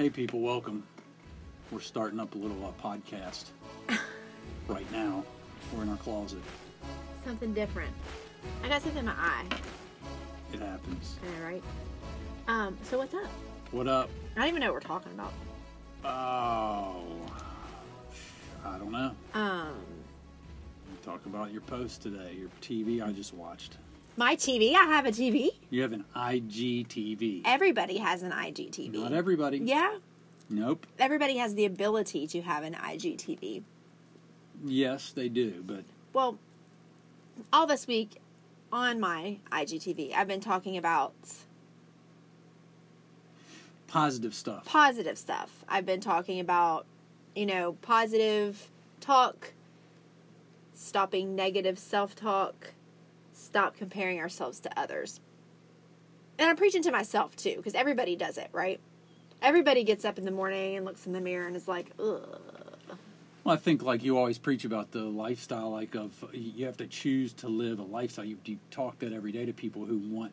Hey, people, welcome. We're starting up a little uh, podcast right now. We're in our closet. Something different. I got something in my eye. It happens. All right. Um. So what's up? What up? I don't even know what we're talking about. Oh, I don't know. Um. Talk about your post today, your TV I just watched. My TV. I have a TV. You have an IGTV. Everybody has an IGTV. Not everybody. Yeah. Nope. Everybody has the ability to have an IGTV. Yes, they do, but Well, all this week on my IGTV, I've been talking about positive stuff. positive stuff. I've been talking about, you know, positive talk, stopping negative self talk, stop comparing ourselves to others. And I'm preaching to myself too, because everybody does it, right? Everybody gets up in the morning and looks in the mirror and is like, ugh. Well, I think like you always preach about the lifestyle, like of you have to choose to live a lifestyle. You, you talk that every day to people who want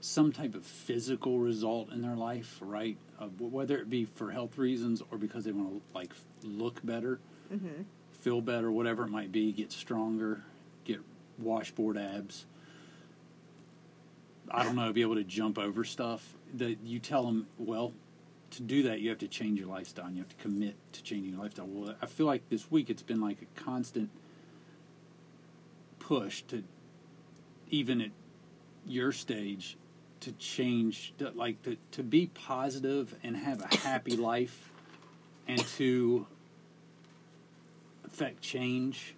some type of physical result in their life, right? Uh, whether it be for health reasons or because they want to like look better, feel better, whatever it might be, get stronger, washboard abs. I don't know, be able to jump over stuff. That you tell them, well, to do that, you have to change your lifestyle. And you have to commit to changing your lifestyle. Well, I feel like this week it's been like a constant push to, even at your stage, to change, to, like to, to be positive and have a happy life, and to affect change,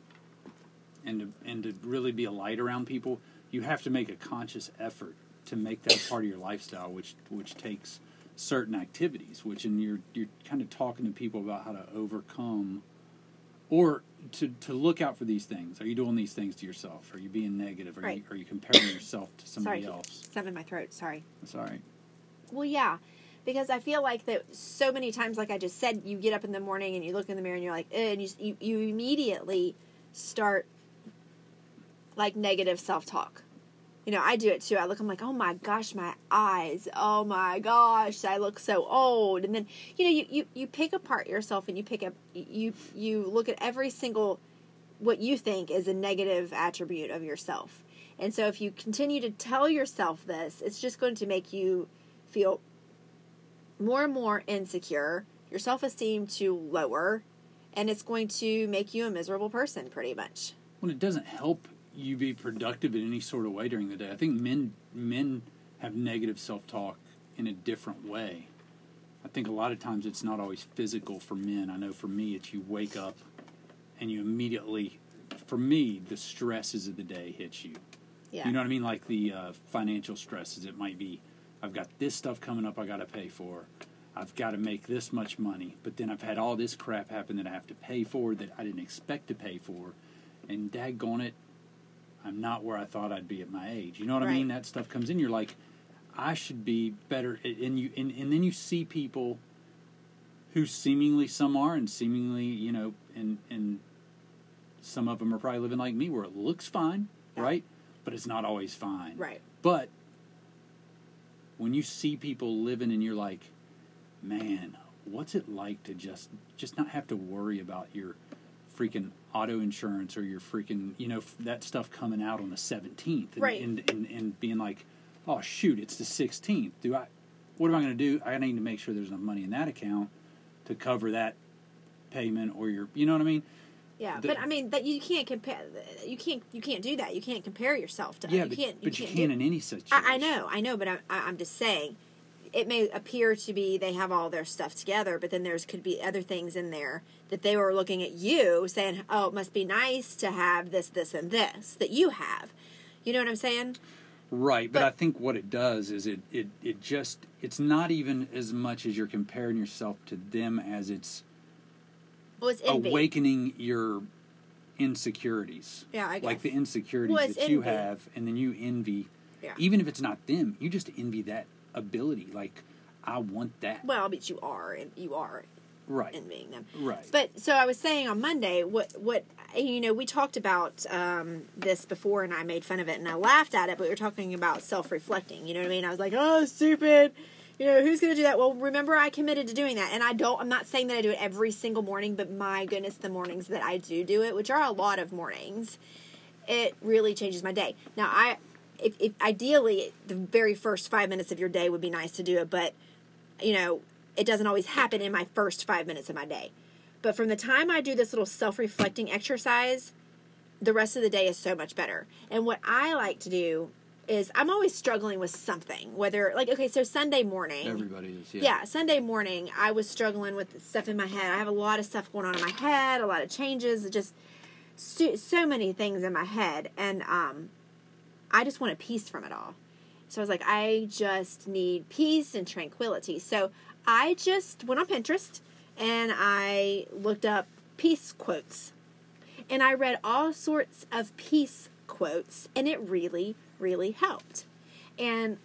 and to, and to really be a light around people. You have to make a conscious effort to make that part of your lifestyle, which which takes certain activities, which and you're you're kind of talking to people about how to overcome or to, to look out for these things. Are you doing these things to yourself? Are you being negative? Are Right. you are you comparing yourself to somebody Sorry, else? something in my throat. Sorry. Right. Well, yeah, because I feel like that so many times, like I just said, you get up in the morning and you look in the mirror and you're like, eh, and you you, you immediately start like negative self talk. You know, I do it too. I look, I'm like, oh my gosh, my eyes. Oh my gosh, I look so old. And then, you know, you, you, you pick apart yourself and you pick up, you, you look at every single, what you think is a negative attribute of yourself. And so if you continue to tell yourself this, it's just going to make you feel more and more insecure, your self esteem to lower, and it's going to make you a miserable person pretty much. Well, it doesn't help you be productive in any sort of way during the day. I think men men have negative self talk in a different way. I think a lot of times it's not always physical for men. I know for me, it's you wake up and you immediately, for me, the stresses of the day hits you. Yeah. You know what I mean? Like the uh, financial stresses. It might be, I've got this stuff coming up I got to pay for. I've got to make this much money. But then I've had all this crap happen that I have to pay for that I didn't expect to pay for. And daggone it, I'm not where I thought I'd be at my age. You know what I mean? That stuff comes in. You're like, I should be better. And you and, and then you see people who seemingly some are and seemingly you know and and some of them are probably living like me where it looks fine, Yeah. right? But it's not always fine. Right. But when you see people living and you're like, man, what's it like to just just not have to worry about your freaking auto insurance or your freaking you know f- that stuff coming out on the 17th and, Right. and, and, and being like oh shoot it's the 16th do i what am i going to do i need to make sure there's enough money in that account to cover that payment or your you know what i mean Yeah, The- but I mean that you can't compare. You can't. You can't do that. You can't compare yourself to. yeah you but, can't. but you can't can do- in any situation I, I know, I know, but I'm, I- I'm just saying, it may appear to be they have all their stuff together, but then there's could be other things in there that they were looking at you saying, "Oh, it must be nice to have this, this, and this that you have." You know what I'm saying? Right, but, But- I think what it does is it, it it just it's not even as much as you're comparing yourself to them as it's Well, it's awakening your insecurities. Yeah, I guess. Like the insecurities Well, that you have and then you envy Yeah. even if it's not them, you just envy that ability. Like I want that. Well, but you are, and you are right. envying them. Right. But so I was saying on Monday, what what you know, we talked about um, this before, and I made fun of it, and I laughed at it. But we were talking about self reflecting. You know what I mean? I was like, "Oh, stupid," you know, who's going to do that? Well, remember, I committed to doing that. And I don't, I'm not saying that I do it every single morning, but my goodness, the mornings that I do do it, which are a lot of mornings, it really changes my day. Now, I, if, if ideally, the very first five minutes of your day would be nice to do it, but, you know, it doesn't always happen in my first five minutes of my day. But from the time I do this little self reflecting exercise, the rest of the day is so much better. And what I like to do is I'm always struggling with something, whether like okay, so Sunday morning. Everybody is. Yeah. Yeah, Sunday morning I was struggling with stuff in my head. I have a lot of stuff going on in my head, a lot of changes, just so, so many things in my head, and um, I just wanted peace from it all. So I was like, I just need peace and tranquility. So I just went on Pinterest and I looked up peace quotes, and I read all sorts of peace quotes, and it really, really helped. And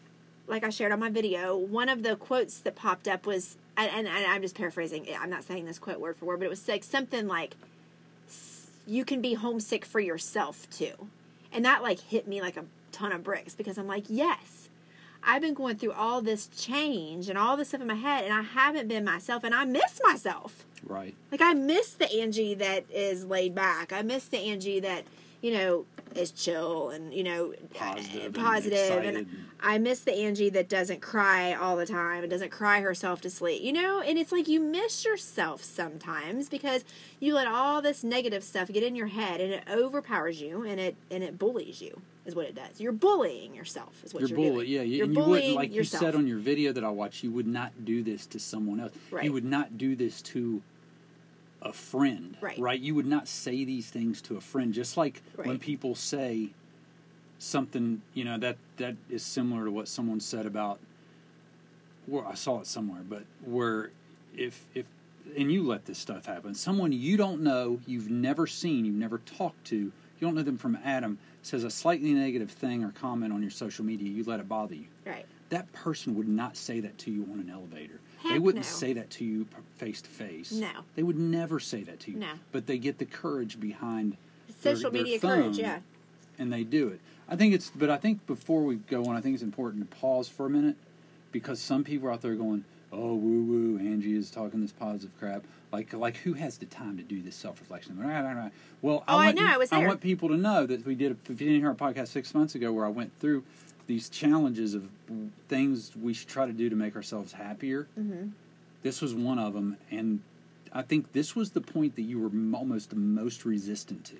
like I shared on my video, one of the quotes that popped up was, and, and, and I'm just paraphrasing. I'm not saying this quote word for word, but it was like something like, "You can be homesick for yourself too," and that like hit me like a ton of bricks because I'm like, yes, I've been going through all this change and all this stuff in my head, and I haven't been myself, and I miss myself. Right. Like I miss the Angie that is laid back. I miss the Angie that you know is chill and you know Positive and positive. and. I miss the Angie that doesn't cry all the time and doesn't cry herself to sleep. You know, and it's like you miss yourself sometimes because you let all this negative stuff get in your head and it overpowers you and it and it bullies you is what it does. You're bullying yourself is what You're you're, bully, doing. yeah. You, You're and you bullying wouldn't, like yourself. you said on your video that I watched, you would not do this to someone else. Right. You would not do this to a friend. Right. You would not say these things to a friend. Just like when people say something, you know, that that is similar to what someone said about. Well, I saw it somewhere, but where if if and you let this stuff happen, someone you don't know, you've never seen, you've never talked to, you don't know them from Adam, says a slightly negative thing or comment on your social media, you let it bother you right. that person would not say that to you on an elevator. they wouldn't no. say that to you face to face. No. They would never say that to you. No. But they get the courage behind Social their media phone, courage, yeah. And they do it. I think it's but I think before we go on, I think it's important to pause for a minute because some people are out there going, Oh woo woo, Angie is talking this positive crap. Like like who has the time to do this self reflection? Well Oh, I want, know, I was there. I want people to know that we did. If you didn't hear our podcast six months ago, where I went through these challenges of things we should try to do to make ourselves happier, Mm-hmm. this was one of them, and I think this was the point that you were almost the most resistant to,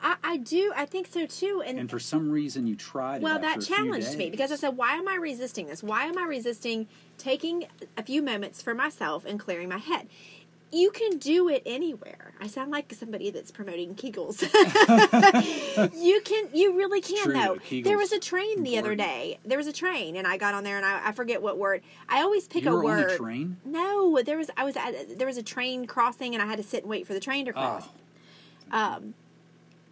I, I do. I think so too. And, and for some reason you tried. well, it that after a few challenged me because I said, "Why am I resisting this? Why am I resisting taking a few moments for myself and clearing my head?" You can do it anywhere. I sound like somebody that's promoting Kegels. you can. You really can True, though. though. There was a train the other day. There was a train, and I got on there, and I, I forget what word. I always pick you a word. a train. No, there was I was at, there was a train crossing, and I had to sit and wait for the train to cross. Oh, Um,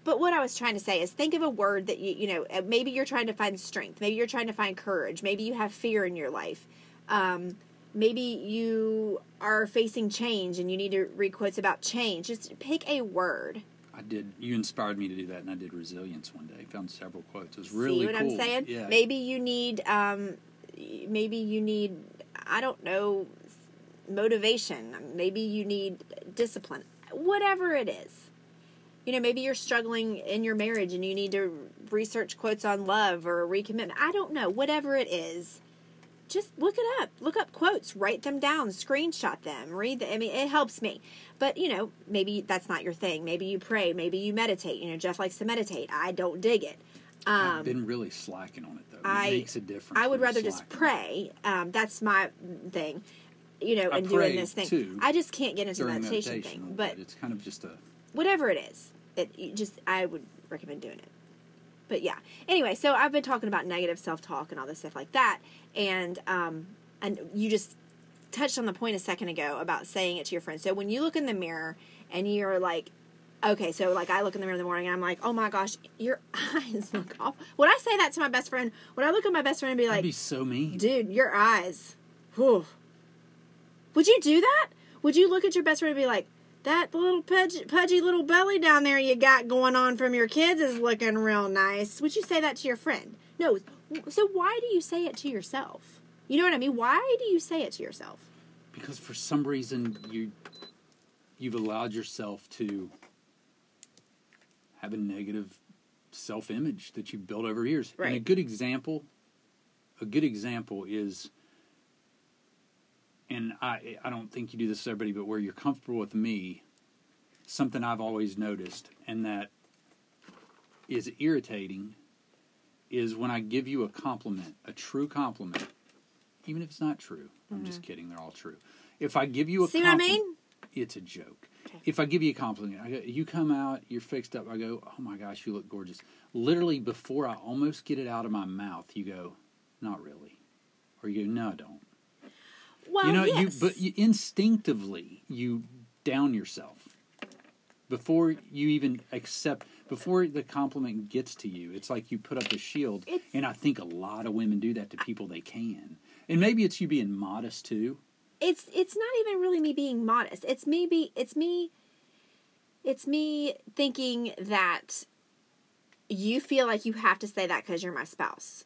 but what I was trying to say is think of a word that you, you know, uh, maybe you're trying to find strength. Maybe you're trying to find courage. Maybe you have fear in your life. Um, maybe you are facing change and you need to read quotes about change. Just pick a word. I did. You inspired me to do that, and I did resilience one day. Found several quotes. It was really See what cool. I'm saying? Yeah. Maybe you need, um, maybe you need, I don't know, motivation. Maybe you need discipline. Whatever it is. You know, maybe you're struggling in your marriage and you need to research quotes on love or recommitment. I don't know. Whatever it is, just look it up. Look up quotes, write them down, screenshot them, read them. I mean, it helps me. But, you know, maybe that's not your thing. Maybe you pray. Maybe you meditate. You know, Jeff likes to meditate. I don't dig it. Um, I've been really slacking on it though. It I- makes a difference. I would rather just pray. Um, that's my thing. You know, I and doing this thing. I just can't get into the meditation, meditation, thing. But it's kind of just a whatever it is, it just I would recommend doing it. But yeah. Anyway, so I've been talking about negative self talk and all this stuff like that, and um, and you just touched on the point a second ago about saying it to your friends. So when you look in the mirror and you're like, okay, so like I look in the mirror in the morning and I'm like, oh my gosh, your eyes look awful. Would I say that to my best friend? Would I look at my best friend and be that'd like, be so mean. dude, your eyes. Whew. Would you do that? Would you look at your best friend and be like, that little pudgy, pudgy little belly down there you got going on from your kids is looking real nice? Would you say that to your friend? No. So why do you say it to yourself? You know what I mean? Why do you say it to yourself? because for some reason you you've allowed yourself to have a negative self-image that you've built over years. Right. And a good example, a good example is, and I I don't think you do this to everybody, but where you're comfortable with me, something I've always noticed, and that is irritating, is when I give you a compliment, a true compliment, even if it's not true. I'm just kidding; they're all true. If I give you a Mm-hmm. See what I compliment, mean? it's a joke. Okay. If I give you a compliment, I go, you come out, you're fixed up. I go, oh my gosh, you look gorgeous. Literally, before I almost get it out of my mouth, you go, not really, or you go, no, I don't. Well, you know, yes. you but you, instinctively you down yourself before you even accept. Before the compliment gets to you, it's like you put up a shield, It's- and I think a lot of women do that to people they can. And maybe it's you being modest too. it's it's not even really me being modest. It's me be it's me it's me thinking that you feel like you have to say that because you're my spouse.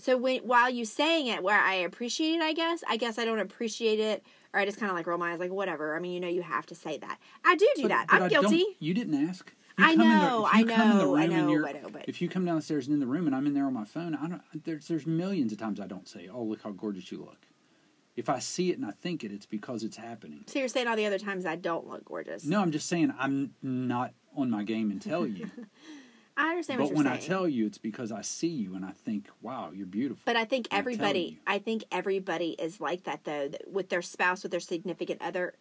So when while you saying it, where I appreciate it, I guess I guess I don't appreciate it, or I just kind of like roll my eyes, like whatever. I mean, you know, you have to say that. I do do But- that. but I'm guilty. You didn't ask. You I in the- know, I know, I know, I know, but- if you come downstairs and in the room and I'm in there on my phone, I don't. There's there's millions of times I don't say, "Oh, look how gorgeous you look." If I see it and I think it, it's because it's happening. So you're saying all the other times I don't look gorgeous? No, I'm just saying I'm not on my game and tell you. I understand but what you're when saying. I tell you, it's because I see you and I think, "Wow, you're beautiful." But I think I'm everybody, you. I think everybody is like that though, that with their spouse, with their significant other,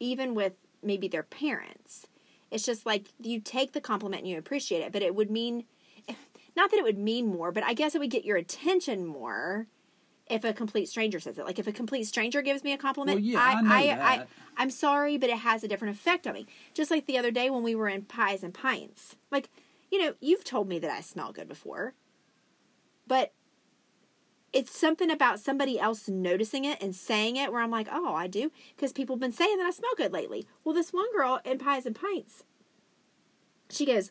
even with maybe their parents. It's just like you take the compliment and you appreciate it, but it would mean, not that it would mean more, but I guess it would get your attention more if a complete stranger says it. Like if a complete stranger gives me a compliment, Well, yeah, I I. I, am sorry, but it has a different effect on me. Just like the other day when we were in Pies and Pints. Like, you know, you've told me that I smell good before, but it's something about somebody else noticing it and saying it where I'm like, oh, I do. Because people have been saying that I smell good lately. Well, this one girl in Pies and Pints, she goes,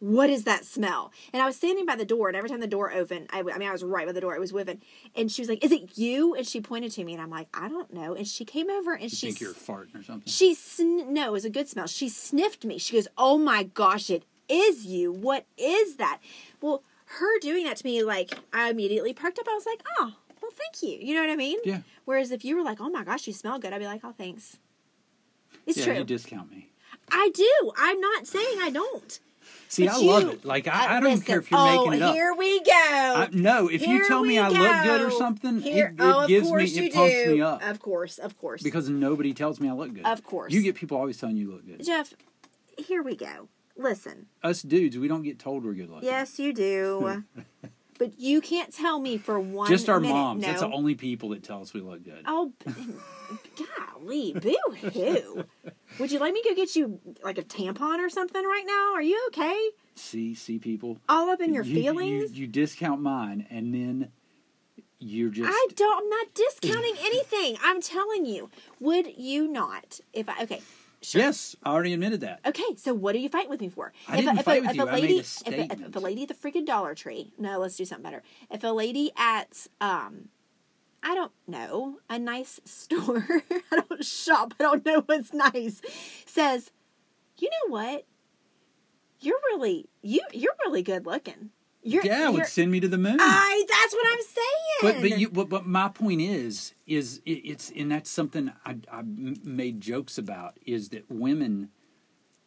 what is that smell? And I was standing by the door, and every time the door opened, I, I mean, I was right by the door. It was Wiven, and she was like, "Is it you?" And she pointed to me, and I'm like, "I don't know." And she came over, and you she think you're farting or something? she sn- no, it was a good smell. She sniffed me. She goes, "Oh my gosh, it is you. What is that?" Well, her doing that to me, like I immediately perked up. I was like, "Oh, well, thank you." You know what I mean? Yeah. Whereas if you were like, "Oh my gosh, you smell good," I'd be like, "Oh, thanks." It's yeah, true. you discount me. I do. I'm not saying I don't. See, But I love it. Like uh, I, I don't listen, care if you're oh, making it up. Here we go. I, no, if Here you tell me I look good or something, Here- it, it oh, gives me, it pumps do. me up. Of course, of course. because nobody tells me I look good. Of course. You get people always telling you look good. Jeff, here we go. Listen. Us dudes, we don't get told we're good looking. Yes, you do. but you can't tell me for one Just our minute. moms. No. That's the only people that tell us we look good. Oh, golly, boo hoo. Would you let me go get you like a tampon or something right now? Are you okay? See, see people. All up in your You- you- feelings? You, discount mine, and then you're just. I don't. I'm not discounting anything. I'm telling you. Would you not? If I okay, sure. Yes, I already admitted that. Okay, so what are you fighting with me for? I didn't if, fight a, with if you. a I made lady, a if, a, if, a lady at the freaking Dollar Tree, no, let's do something better. If a lady at, um, I don't know, a nice store, I don't shop, I don't know what's nice, says, you know what? You're really you. You're really good looking. You're, yeah, you're, would send me to the moon. I. That's what I'm saying. But but you but, but my point is is it, it's and that's something I I made jokes about is that women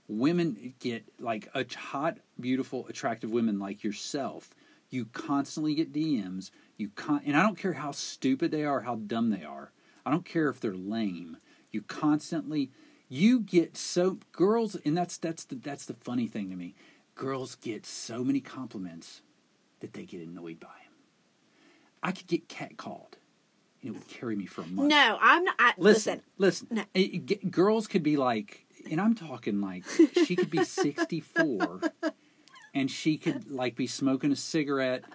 women get like a hot beautiful attractive women like yourself you constantly get DMs you con- and I don't care how stupid they are how dumb they are I don't care if they're lame you constantly you get so girls and that's that's the that's the funny thing to me girls get so many compliments that they get annoyed by them I could get catcalled, and it would carry me for a month. no, I'm not. I, listen, listen. No. It- get- girls could be like, and I'm talking like she could be 64, and she could like be smoking a cigarette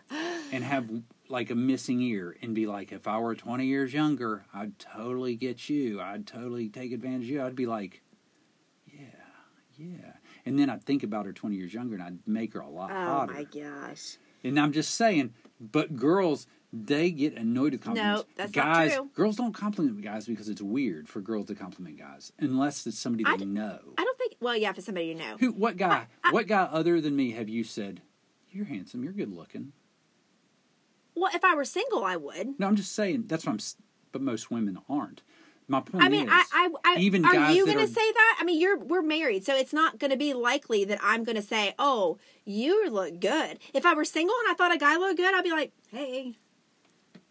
and have like a missing ear, and be like, if I were 20 years younger, I'd totally get you. I'd totally take advantage of you. I'd be like, yeah, yeah. And then I'd think about her 20 years younger, and I'd make her a lot Oh hotter. Oh my gosh. And I'm just saying, but girls, they get annoyed with compliments. No, that's not guys, true. girls don't compliment guys because it's weird for girls to compliment guys unless it's somebody they I d- know. I don't think. Well, yeah, for somebody you know. Who? What guy? I- I- what guy other than me have you said? You're handsome. You're good looking. Well, if I were single, I would. No, I'm just saying. That's what I'm. But most women aren't. My point I mean, is, I, I, I, even are guys you going to say that? I mean, you're we're married, so it's not going to be likely that I'm going to say, "Oh, you look good." If I were single and I thought a guy looked good, I'd be like, "Hey,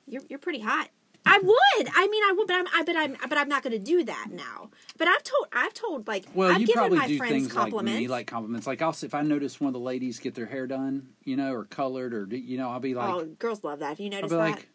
you're you're pretty hot." I would. I mean, I would, but I'm, I, but I'm, but I'm not going to do that now. But I've told, I've told, like, Well, I've you given probably my do friends things compliments. like me, like compliments. Like I'll, if I notice one of the ladies get their hair done, you know, or colored, or you know, I'll be like, oh, girls love that. If you I'll be that? like,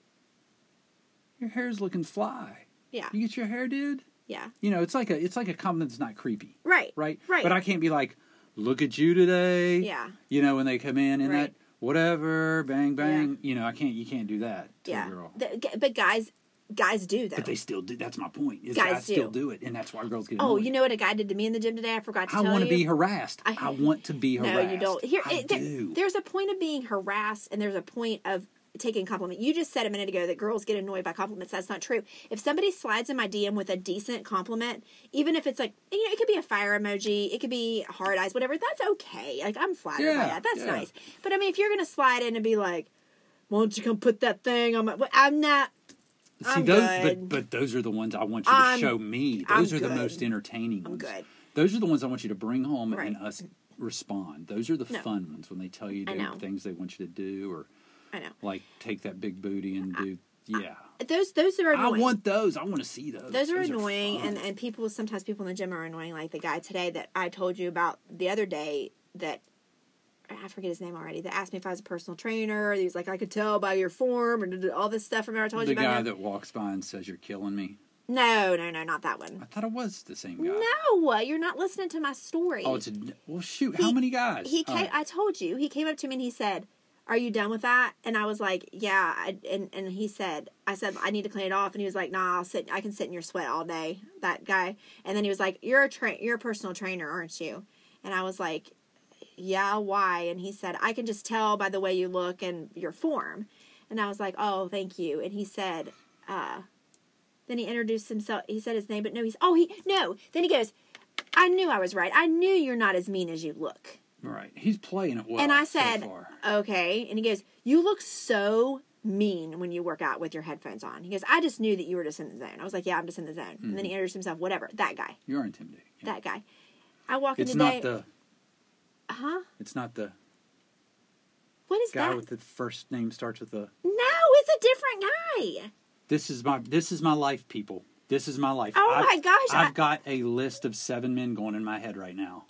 your hair's looking fly. Yeah, You get your hair did. yeah, You know, it's like a, it's like a compliment that's not creepy, right, right? Right. But I can't be like, look at you today. yeah, You know, when they come in and Right. that whatever, bang bang. You know, I can't, you can't do that to yeah. a girl. The- but guys, guys do though. But they still do. That's my point. Is Guys guys, still do. do it, and that's why girls get. oh, you know what a guy did to me in the gym today? I forgot to say that. I want to be harassed. I- I, want to be harassed. No, you don't. Here, I it, there- do. there's a point of being harassed, and there's a point of taking compliment. You just said a minute ago that girls get annoyed by compliments. That's not true. If somebody slides in my DM with a decent compliment, even if it's like you know, it could be a fire emoji, it could be hard eyes, whatever. That's okay. Like I'm flattered by that. That's yeah. nice. But I mean, if you're gonna slide in and be like, "Why don't you come put that thing on my?" I'm not. See I'm those, good. but but those are the ones I want you to I'm- show me. I'm Those are the most entertaining I'm ones. good. Those are the ones I want you to bring home Right. and us respond. Those are the No. fun ones when they tell you I things they want you to do, or I know. like take that big booty and do. Yeah, Those those are annoying. I want those. I want to see those. Those are annoying, fun. and, and people sometimes people in the gym are annoying. Like the guy today that I told you about the other day that I forget his name already. That asked me if I was a personal trainer. He was like, I could tell by your form and all this stuff. Remember I told the you about the guy him? that walks by and says you're killing me. No, no, no, not that one. I thought it was the same guy. No, you're not listening to my story. Oh, it's a well. Shoot, how many guys? he came. I told you. He came up to me and he said, "Are you done with that?" And I was like, "Yeah." I, and and he said, "I said I need to clean it off." And he was like, "Nah, I'll sit. I can sit in your sweat all day." That guy. And then he was like, "You're a tra- You're a personal trainer, aren't you?" And I was like, "Yeah. Why?" And he said, "I can just tell by the way you look and your form." And I was like, "Oh, thank you." And he said, uh, then he introduced himself. He said his name, but no, he's oh he no. Then he goes, "I knew I was right. I knew you're not as mean as you look." Right. He's playing it well. and I so said, far. okay. And he goes, you look so mean when you work out with your headphones on. He goes, I just knew that you were just in the zone. I was like, yeah, I'm just in the zone. And then he hmm. introduced himself, whatever. That guy. "You're intimidating." Yeah. That guy. I walk It's in not today. the. huh? It's not the What is that? guy that? with the first name starts with a. no, it's a different guy. This is my this is my life, people. This is my life. Oh I've- my gosh, I- I've got a list of seven men going in my head right now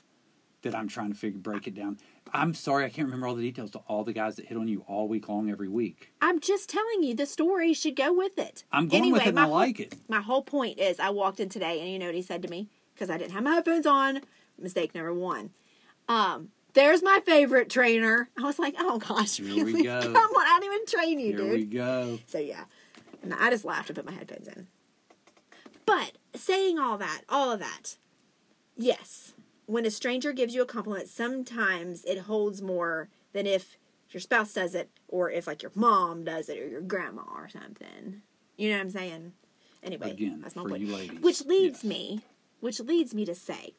that I'm trying to figure break it down. I'm sorry, I can't remember all the details to all the guys that hit on you all week long, every week. I'm just telling you, the story should go with it. I'm going anyway, with it, and my I like it. My whole point is, I walked in today, and you know what he said to me because I didn't have my headphones on. Mistake number one. Um, there's my favorite trainer. I was like, oh gosh, Here we really? go. Come on, I didn't even train you, Here dude. we go. So yeah, and I just laughed and put my headphones in. But saying all that, all of that, yes, when a stranger gives you a compliment, sometimes it holds more than if your spouse does it, or if like your mom does it, or your grandma or something. You know what I'm saying? Anyway, Again, that's my point. you ladies, Which leads yes. me, which leads me to say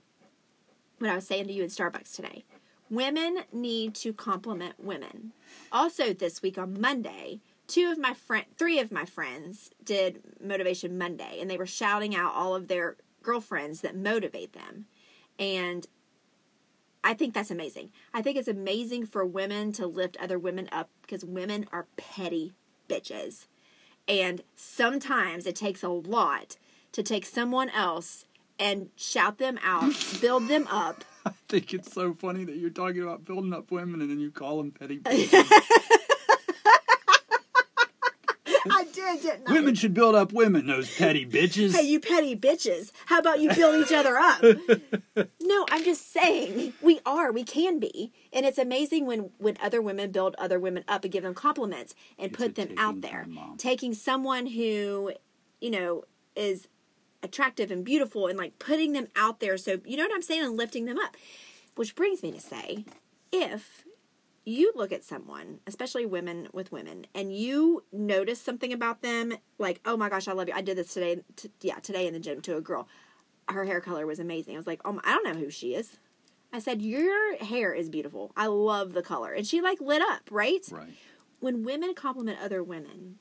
what I was saying to you in Starbucks today. Women need to compliment women. Also, this week on Monday, two of my friend, three of my friends did Motivation Monday, and they were shouting out all of their girlfriends that motivate them, and I think that's amazing. I think it's amazing for women to lift other women up because women are petty bitches, and sometimes it takes a lot to take someone else and shout them out, build them up. I think it's so funny that you're talking about building up women and then you call them petty bitches. Did, didn't I? women should build up women, those petty bitches. Hey, you petty bitches. How about you build each other up? no, I'm just saying we are, we can be. And it's amazing when when other women build other women up and give them compliments and It's put them out there. Taking someone who, you know, is attractive and beautiful and like putting them out there so you know what I'm saying and lifting them up. Which brings me to say, if you look at someone, especially women with women, and you notice something about them, like, oh my gosh, I love you. I did this today, t- yeah, today in the gym to a girl. Her hair color was amazing. I was like, oh, my, I don't know who she is. I said, your hair is beautiful. I love the color, and she like lit up, right? Right. When women compliment other women,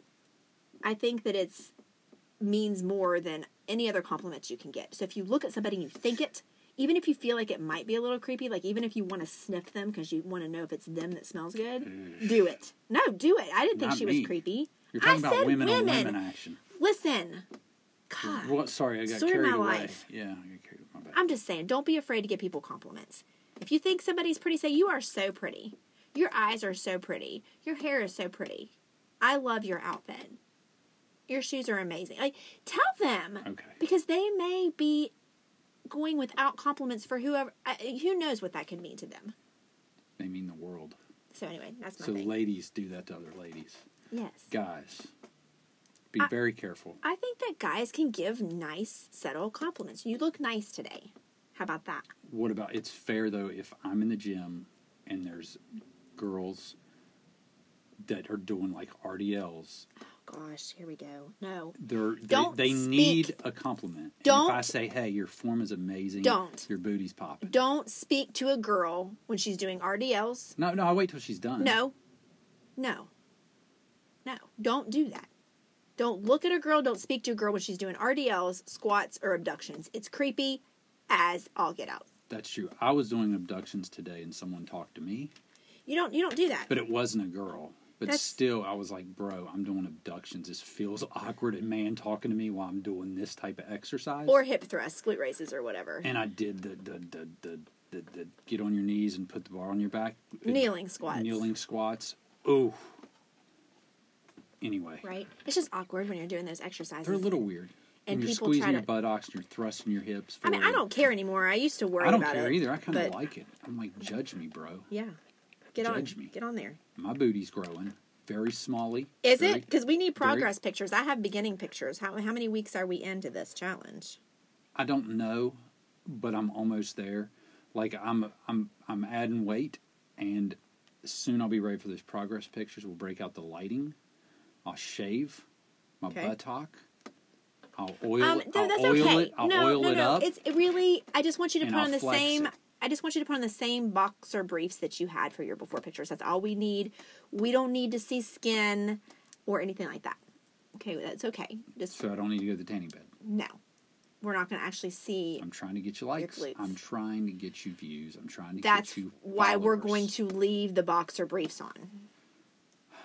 I think that it's means more than any other compliments you can get. So if you look at somebody and you think it, even if you feel like it might be a little creepy, like even if you want to sniff them because you want to know if it's them that smells good, mm. do it. No, do it. I didn't think Not she me. was creepy. You're talking I about said women, women. on women action. Listen, God, What? Sorry, I got Story of carried my away. life. Yeah, I got carried away. I'm just saying, don't be afraid to give people compliments. If you think somebody's pretty, say you are so pretty. Your eyes are so pretty. Your hair is so pretty. I love your outfit. Your shoes are amazing. Like tell them Okay. because they may be going without compliments for whoever. Uh, who knows what that could mean to them. They mean the world. So anyway, that's my So thing. ladies do that to other ladies. yes, Guys, be I- very careful. I think that guys can give nice, subtle compliments. You look nice today. How about that? What about it's fair though if I'm in the gym and there's girls that are doing like RDLs, Gosh, here we go. No, they're Don't they, they speak- need a compliment. And if Don't- I say, "Hey, your form is amazing," Don't. your booty's popping. don't speak to a girl when she's doing RDLs. No, no, I wait till she's done. No, no, no. Don't do that. Don't look at a girl. Don't speak to a girl when she's doing RDLs, squats, or abductions. It's creepy as all get out. that's true. I was doing abductions today, and someone talked to me, You don't. You don't do that. but it wasn't a girl. But That's- still, I was like, "Bro, I'm doing abductions. This feels awkward." A man talking to me while I'm doing this type of exercise. or hip thrusts, glute raises, or whatever. and I did the the the the, the, the get on your knees and put the bar on your back. Kneeling squats. Kneeling squats. Ooh. Anyway, Right. It's just awkward when you're doing those exercises. they're a little weird. And you're people squeezing try your to- buttocks, and you're thrusting your hips. I mean, I don't care anymore. I used to worry I don't care it. either. I kind of like it. I'm like, judge me, bro. Yeah. Get on. me. Get on there. My booty's growing, very smally. Is very- it? Because we need very- progress pictures. I have beginning pictures. How how many weeks are we into this challenge? I don't know, but I'm almost there. Like I'm, I'm, I'm adding weight, and soon I'll be ready for those progress pictures. We'll break out the lighting. I'll shave my Okay. buttock. I'll oil. Um, it. no, I'll oil okay. it. I'll no, oil no, it up. It's it really. I just want you to put on the same. it. I just want you to put on the same boxer briefs that you had for your before pictures. That's all we need. We don't need to see skin or anything like that. Okay, that's okay. Just so I don't need to go to the tanning bed. no. We're not going to actually see. I'm trying to get you likes. I'm trying to get you views. I'm trying to That's get you. why we're going to leave the boxer briefs on.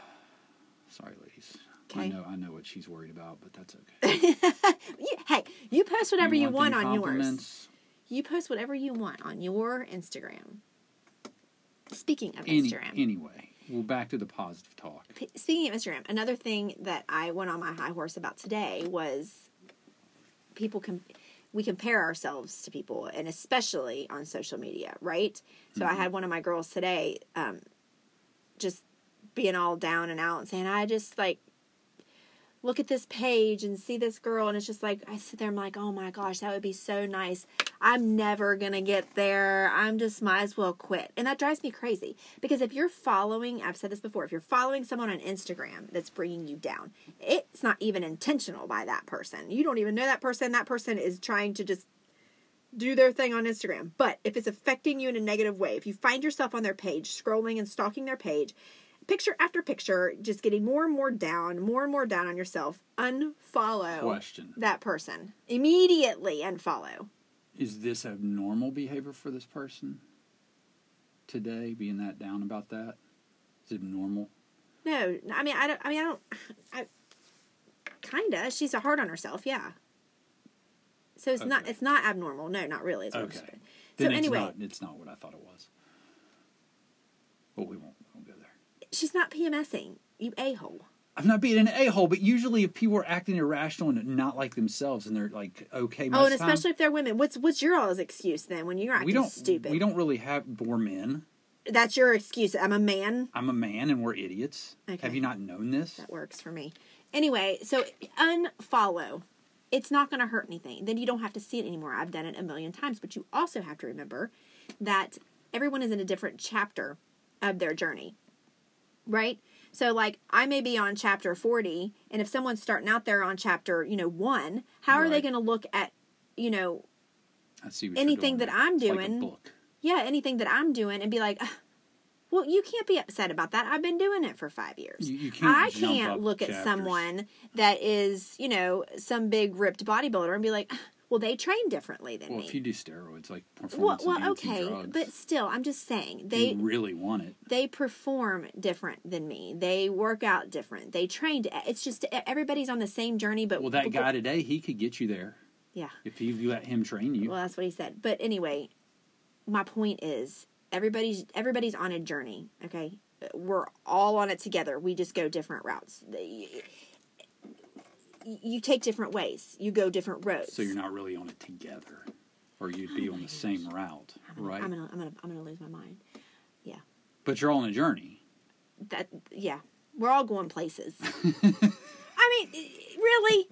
Sorry, ladies. I know. I know what she's worried about, but that's okay. You- hey, you post whatever you, want, them on yours. You post whatever you want on your Instagram. Speaking of Any, Instagram, anyway, well, back to the positive talk. P- Speaking of Instagram, another thing that I went on my high horse about today was people com- we compare ourselves to people, and especially on social media, right? So I had one of my girls today, um, just being all down and out and saying, "I just like look at this page and see this girl," and it's just like I sit there, I'm like, "Oh my gosh, that would be so nice." I'm never gonna get there. I'm just might as well quit. And that drives me crazy because if you're following, I've said this before, if you're following someone on Instagram that's bringing you down, it's not even intentional by that person. You don't even know that person. That person is trying to just do their thing on Instagram. But if it's affecting you in a negative way, if you find yourself on their page, scrolling and stalking their page, picture after picture, just getting more and more down, more and more down on yourself, unfollow Question: that person. Immediately unfollow. Is this a normal behavior for this person today? Being that down about that? Is it normal? No, I mean I don't. I mean I don't. I kinda. She's hard on herself. Yeah. So it's not. It's not abnormal. No, not really. Okay. Then So it's anyway, not. It's not what I thought it was. But we won't. We won't go there. she's not PMSing. You a hole. I'm not being an a hole, but usually if people are acting irrational and not like themselves, and they're like okay, Oh, and the time, especially if they're women. What's what's your all's excuse then when you're acting we don't. stupid? We don't really have. We're men. That's your excuse. I'm a man. I'm a man, and we're idiots. Okay. Have you not known this? That works for me. Anyway, so unfollow. It's not going to hurt anything. Then you don't have to see it anymore. I've done it a million times, but you also have to remember that everyone is in a different chapter of their journey. Right? So like I may be on chapter 40 and if someone's starting out there on chapter, you know, 1, how are they going to look at, you know, anything that. I'm It's doing- yeah, anything that I'm doing and be like, well, you can't be upset about that. I've been doing it for 5 years. You- you can't I can't look at someone that is, you know, some big ripped bodybuilder and be like, "Ugh, well, they train differently than Well, me. if you do steroids, like well, performance well, enhancing okay, drugs, but still, I'm just saying they really want it. they perform different than me. They work out different. They train. Eh, it's just eh, everybody's on the same journey. But Well, that but- guy today, he could get you there yeah. if you let him train you. Well, that's what he said. But anyway, my point is everybody's everybody's on a journey. Okay, we're all on it together. We just go different routes. You- take different ways. You go different roads. so you're not really on it together, or you'd be on the same route, right? I'm gonna, I'm gonna, I'm gonna lose my mind. Yeah. But you're all on a journey. That, yeah, we're all going places. I mean, really,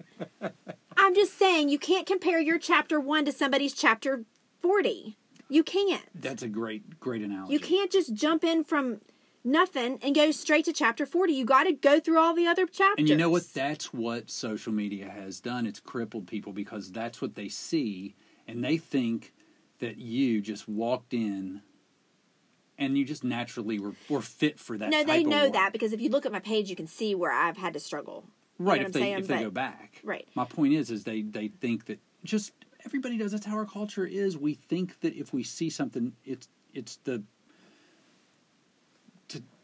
I'm just saying you can't compare your chapter one to somebody's chapter forty. You can't. That's a great, great analogy. You can't just jump in from nothing and go straight to chapter 40. You got to go through all the other chapters. And you know what? That's what social media has done. It's crippled people because that's what they see, and they think that you just walked in and you just naturally were, were fit for that. no, type they of know that because if you look at my page, you can see where I've had to struggle. You know right if they saying? if they But- go back. Right. My point is, is they they think that just everybody does. That's how our culture is. We think that if we see something, it's it's the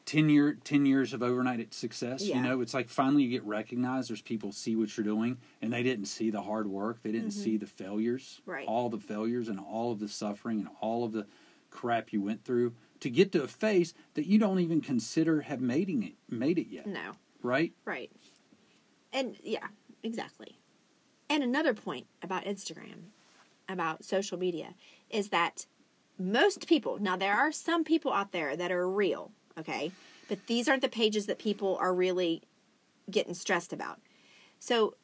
to ten year ten years of overnight success. Yeah. You know, it's like finally you get recognized. There's people see what you're doing, and they didn't see the hard work. They didn't see the failures. Mm-hmm. Right. All the failures and all of the suffering and all of the crap you went through to get to a face that you don't even consider have mating it made it yet. No, Right. right. And yeah, exactly. And another point about Instagram, about social media, is that most people, now there are some people out there that are real, okay? But these aren't the pages that people are really getting stressed about. So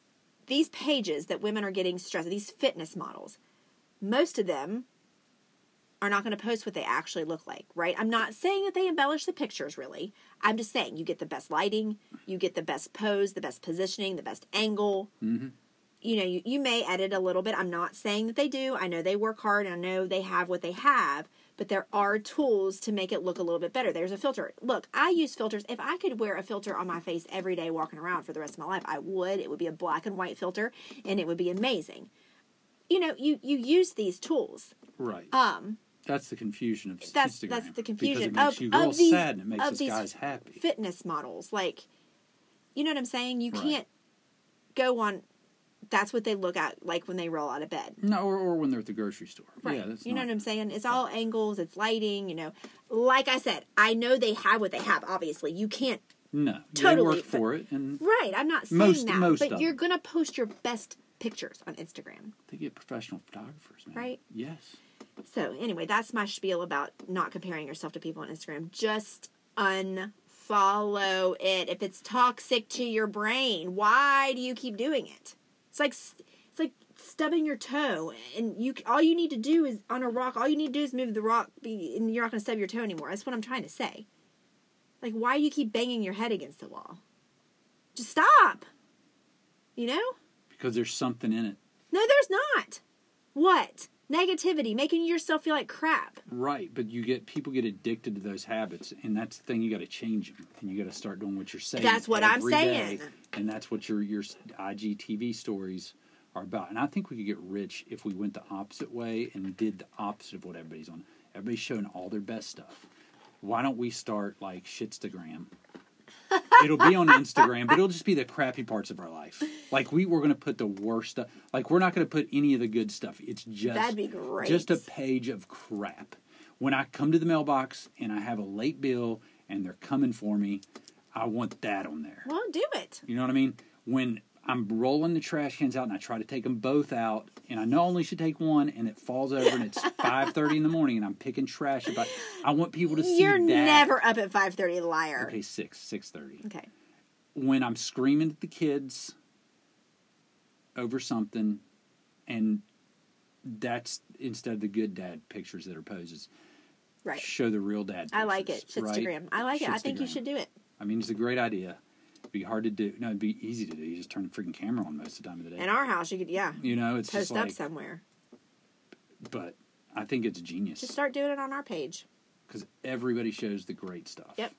these pages that women are getting stressed, these fitness models, most of them are not going to post what they actually look like, right? I'm not saying that they embellish the pictures really. I'm just saying you get the best lighting, you get the best pose, the best positioning, the best angle. Mm-hmm. You know, you, you may edit a little bit. I'm not saying that they do. I know they work hard and I know they have what they have, but there are tools to make it look a little bit better. There's a filter. Look, I use filters. If I could wear a filter on my face every day walking around for the rest of my life, I would. It would be a black and white filter and it would be amazing. You know, you you use these tools. Right. Um That's the confusion of that's Instagram. that's the confusion of, you of these sad and of these guys happy. fitness models. Like, you know what I'm saying? You Right. can't go on. That's what they look at like when they roll out of bed. No, or, or when they're at the grocery store. Right. Yeah, that's you know not- what I'm saying? It's all angles, it's lighting, you know. Like I said, I know they have what they have, obviously. You can't No, Totally, work for it, and Right, I'm not saying Most- that. most but you're gonna post your best pictures on Instagram. they get professional photographers, man. Right. Yes. So anyway, that's my spiel about not comparing yourself to people on Instagram. Just unfollow it if it's toxic to your brain. Why do you keep doing it? It's like it's like stubbing your toe, and you all you need to do is on a rock. All you need to do is move the rock, be, and you're not going to stub your toe anymore. That's what I'm trying to say. Like, why do you keep banging your head against the wall? Just stop. You know? Because there's something in it. No, there's not. What? Negativity, making yourself feel like crap. Right, but you get people get addicted to those habits, and that's the thing. You got to change them, and you got to start doing what you're saying. That's what I'm every day, saying. and that's what your your IGTV stories are about. And I think we could get rich if we went the opposite way and did the opposite of what everybody's on. Everybody's showing all their best stuff. Why don't we start like Shitstagram? It'll be on Instagram, but it'll just be the crappy parts of our life. Like we we're gonna put the worst stuff. Like we're not gonna put any of the good stuff. It's just That'd be great. Just a page of crap. When I come to the mailbox and I have a late bill and they're coming for me, I want that on there. Well, do it. You know what I mean? When I'm rolling the trash cans out and I try to take them both out, and I know I only should take one, and it falls over, and it's five thirty in the morning, and I'm picking trash about. I want people to see You're that. never up at 5:30, liar. okay. Six six thirty. Okay. When I'm screaming at the kids over something, and that's instead of the good dad pictures that are poses. Right. Show the real dad. I like it. pictures, right? I like it. I think you should do it. I mean, it's a great idea. Be hard to do. No, it'd be easy to do. You just turn the freaking camera on most of the time of the day. In our house, you could yeah you know, it's post just like. up somewhere. But I think it's genius Just start doing it on our page. because everybody shows the great stuff. Yep.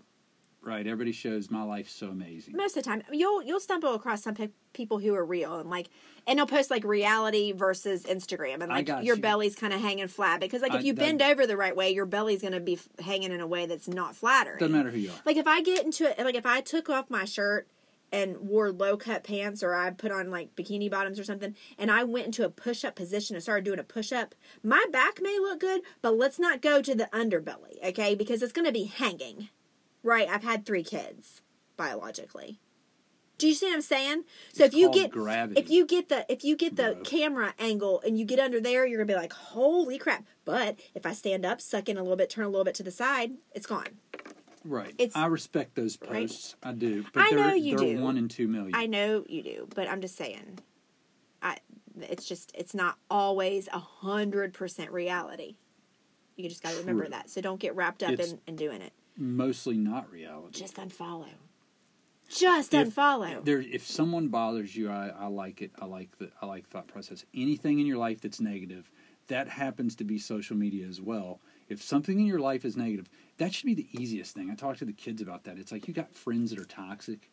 Right. Everybody shows my life's so amazing. Most of the time, you'll you'll stumble across some pe- people who are real and like, and they'll post like reality versus Instagram, and I like your you. belly's kind of hanging flat because like if I- you that- bend over the right way, your belly's going to be f- hanging in a way that's not flattering. Doesn't matter who you are. Like if I get into it, like if I took off my shirt and wore low cut pants or I put on like bikini bottoms or something and I went into a push up position and started doing a push up, my back may look good, but let's not go to the underbelly, okay? Because it's going to be hanging. Right? I've had 3 kids biologically. Do you see what I'm saying? So It's if you get gravity. if you get the if you get the Bro. camera angle and you get under there, you're gonna be like, holy crap! But if I stand up, suck in a little bit, turn a little bit to the side, it's gone. Right. It's- I respect those Right. posts. I do. But I they're, know you they're do. one in two million. I know you do, but I'm just saying, I it's just it's not always a hundred percent reality. You just got to remember that. So don't get wrapped up It's- in, in doing it. Mostly not reality. Just unfollow. Just If- unfollow. There, if someone bothers you, I, I like it. I like the I like thought process. Anything in your life that's negative, that happens to be social media as well. If something in your life is negative, that should be the easiest thing. I talk to the kids about that. It's like you got friends that are toxic,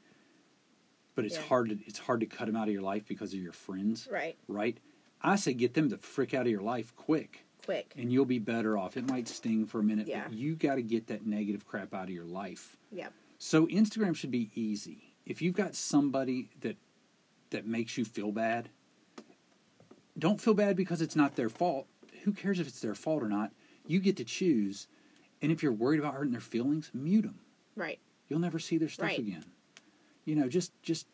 but it's Yeah. hard to it's hard to cut them out of your life because of your friends, Right. right? I say get them the frick out of your life quick, Quick. and you'll be better off. It might sting for a minute, Yeah. but you got to get that negative crap out of your life. Yep. So Instagram should be easy. If you've got somebody that that makes you feel bad, don't feel bad because it's not their fault. Who cares if it's their fault or not? You get to choose. And if you're worried about hurting their feelings, mute them. Right. You'll never see their stuff Right. again. You know, just just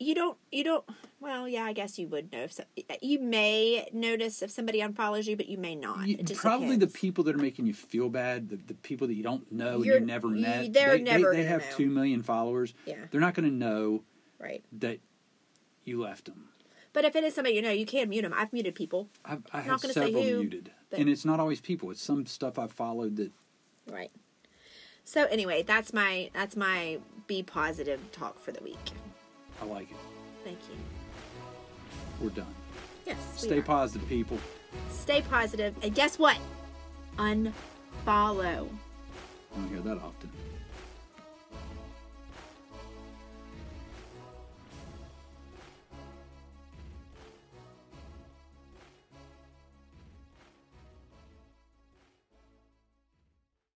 You don't. You don't. Well, yeah. I guess you would know if so, you may notice if somebody unfollows you, but you may not. you- probably the people that are making you feel bad, the, the people that you don't know and You're- you never you- met. they're they, never they, they have know. two million followers. Yeah. They're not going to know Right. that you left them. But if it is somebody you know, you can mute them. I've muted people. I've, I Not have say several who, muted, but- and it's not always people. It's some stuff I've followed that Right. So anyway, that's my that's my be positive talk for the week. I like it. Thank you. We're done. Yes. Stay positive, people. Stay positive, and guess what? Unfollow. I don't hear that often.